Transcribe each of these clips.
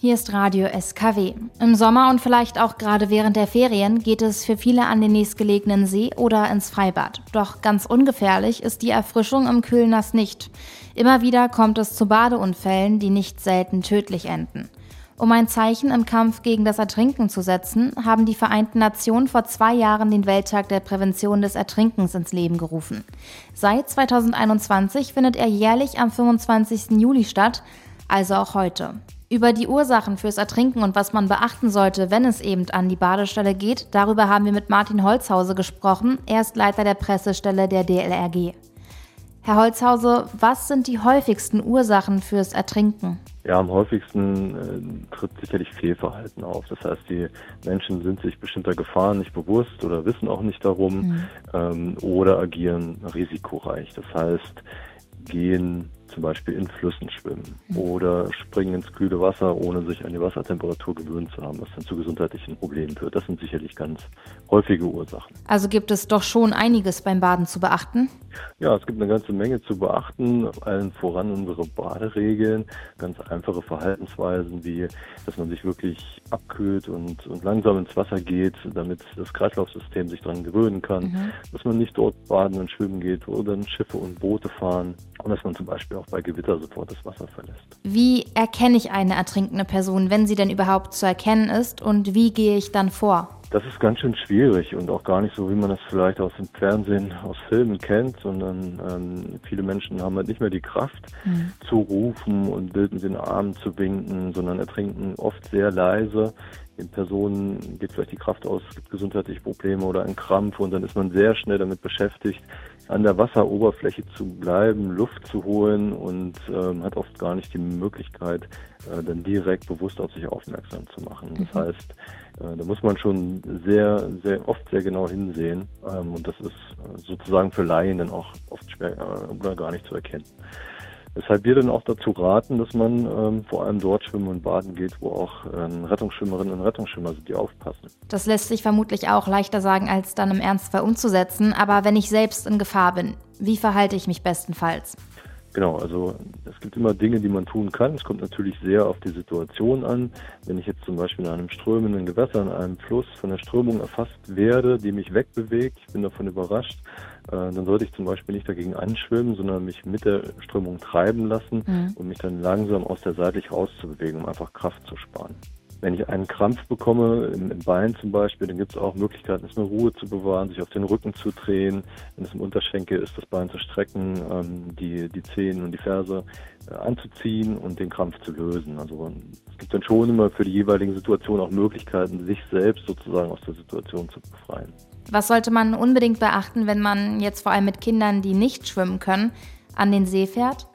Hier ist Radio SKW. Im Sommer und vielleicht auch gerade während der Ferien geht es für viele an den nächstgelegenen See oder ins Freibad. Doch ganz ungefährlich ist die Erfrischung im Kühlnass nicht. Immer wieder kommt es zu Badeunfällen, die nicht selten tödlich enden. Um ein Zeichen im Kampf gegen das Ertrinken zu setzen, haben die Vereinten Nationen vor zwei Jahren den Welttag der Prävention des Ertrinkens ins Leben gerufen. Seit 2021 findet er jährlich am 25. Juli statt, also auch heute. Über die Ursachen fürs Ertrinken und was man beachten sollte, wenn es eben an die Badestelle geht, darüber haben wir mit Martin Holzhause gesprochen. Er ist Leiter der Pressestelle der DLRG. Herr Holzhause, was sind die häufigsten Ursachen fürs Ertrinken? Ja, am häufigsten äh, tritt sicherlich Fehlverhalten auf. Das heißt, die Menschen sind sich bestimmter Gefahren nicht bewusst oder wissen auch nicht darum mhm. ähm, oder agieren risikoreich. Das heißt, gehen zum Beispiel in Flüssen schwimmen oder springen ins kühle Wasser, ohne sich an die Wassertemperatur gewöhnt zu haben, was dann zu gesundheitlichen Problemen führt. Das sind sicherlich ganz häufige Ursachen. Also gibt es doch schon einiges beim Baden zu beachten? Ja, es gibt eine ganze Menge zu beachten, allen voran unsere Baderegeln, ganz einfache Verhaltensweisen wie, dass man sich wirklich abkühlt und, und langsam ins Wasser geht, damit das Kreislaufsystem sich daran gewöhnen kann, mhm. dass man nicht dort baden und schwimmen geht, wo dann Schiffe und Boote fahren und dass man zum Beispiel auch bei Gewitter sofort das Wasser verlässt. Wie erkenne ich eine ertrinkende Person, wenn sie denn überhaupt zu erkennen ist und wie gehe ich dann vor? Das ist ganz schön schwierig und auch gar nicht so, wie man das vielleicht aus dem Fernsehen, aus Filmen kennt, sondern ähm, viele Menschen haben halt nicht mehr die Kraft mhm. zu rufen und wild mit den Armen zu winken, sondern ertrinken oft sehr leise. Den Personen geht vielleicht die Kraft aus, es gibt gesundheitliche Probleme oder einen Krampf und dann ist man sehr schnell damit beschäftigt, an der Wasseroberfläche zu bleiben, Luft zu holen und ähm, hat oft gar nicht die Möglichkeit, äh, dann direkt bewusst auf sich aufmerksam zu machen. Das mhm. heißt, äh, da muss man schon sehr, sehr oft sehr genau hinsehen ähm, und das ist äh, sozusagen für Laien dann auch oft schwer äh, oder gar nicht zu erkennen. Weshalb wir dann auch dazu raten, dass man ähm, vor allem dort schwimmen und baden geht, wo auch ähm, Rettungsschwimmerinnen und Rettungsschwimmer sind, die aufpassen. Das lässt sich vermutlich auch leichter sagen, als dann im Ernstfall umzusetzen. Aber wenn ich selbst in Gefahr bin, wie verhalte ich mich bestenfalls? Genau, also es gibt immer Dinge, die man tun kann. Es kommt natürlich sehr auf die Situation an. Wenn ich jetzt zum Beispiel in einem strömenden Gewässer, in einem Fluss von der Strömung erfasst werde, die mich wegbewegt, ich bin davon überrascht, äh, dann sollte ich zum Beispiel nicht dagegen anschwimmen, sondern mich mit der Strömung treiben lassen mhm. und mich dann langsam aus der seitlich rauszubewegen, um einfach Kraft zu sparen. Wenn ich einen Krampf bekomme, im, im Bein zum Beispiel, dann gibt es auch Möglichkeiten, erstmal Ruhe zu bewahren, sich auf den Rücken zu drehen. Wenn es im Unterschenkel ist, das Bein zu strecken, ähm, die, die Zehen und die Ferse äh, anzuziehen und den Krampf zu lösen. Also es gibt dann schon immer für die jeweiligen Situationen auch Möglichkeiten, sich selbst sozusagen aus der Situation zu befreien. Was sollte man unbedingt beachten, wenn man jetzt vor allem mit Kindern, die nicht schwimmen können, an den See fährt?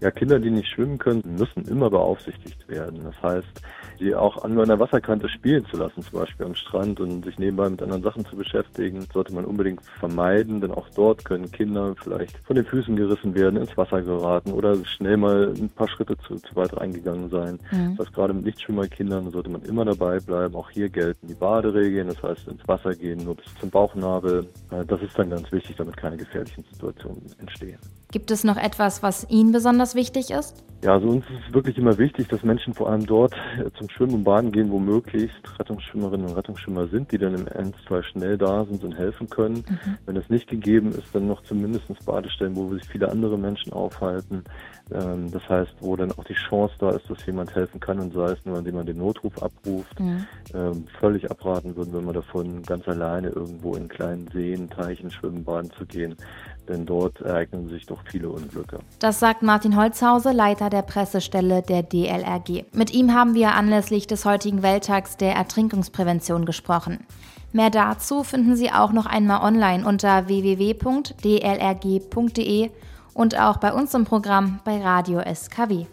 Ja, Kinder, die nicht schwimmen können, müssen immer beaufsichtigt werden. Das heißt, sie auch an einer Wasserkante spielen zu lassen, zum Beispiel am Strand und sich nebenbei mit anderen Sachen zu beschäftigen, sollte man unbedingt vermeiden, denn auch dort können Kinder vielleicht von den Füßen gerissen werden, ins Wasser geraten oder schnell mal ein paar Schritte zu, zu weit reingegangen sein. Mhm. Das heißt, gerade mit Nichtschwimmerkindern sollte man immer dabei bleiben. Auch hier gelten die Baderegeln, das heißt ins Wasser gehen nur bis zum Bauchnabel. Äh, das ist dann ganz wichtig, damit keine gefährlichen Situationen entstehen. Gibt es noch etwas, was Ihnen besonders wichtig ist? Ja, also uns ist es wirklich immer wichtig, dass Menschen vor allem dort äh, zum Schwimmen und Baden gehen, wo möglichst Rettungsschwimmerinnen und Rettungsschwimmer sind, die dann im Ernstfall schnell da sind und helfen können. Mhm. Wenn das nicht gegeben ist, dann noch zumindest Badestellen, wo sich viele andere Menschen aufhalten. Ähm, das heißt, wo dann auch die Chance da ist, dass jemand helfen kann und sei es nur, indem man den Notruf abruft. Mhm. Ähm, völlig abraten würden wir davon, ganz alleine irgendwo in kleinen Seen, Teichen, Schwimmen, Baden zu gehen, denn dort ereignen sich doch viele Unglücke. Das sagt Martin Holzhause, Leiter der Pressestelle der DLRG. Mit ihm haben wir anlässlich des heutigen Welttags der Ertrinkungsprävention gesprochen. Mehr dazu finden Sie auch noch einmal online unter www.dlrg.de und auch bei uns im Programm bei Radio SKW.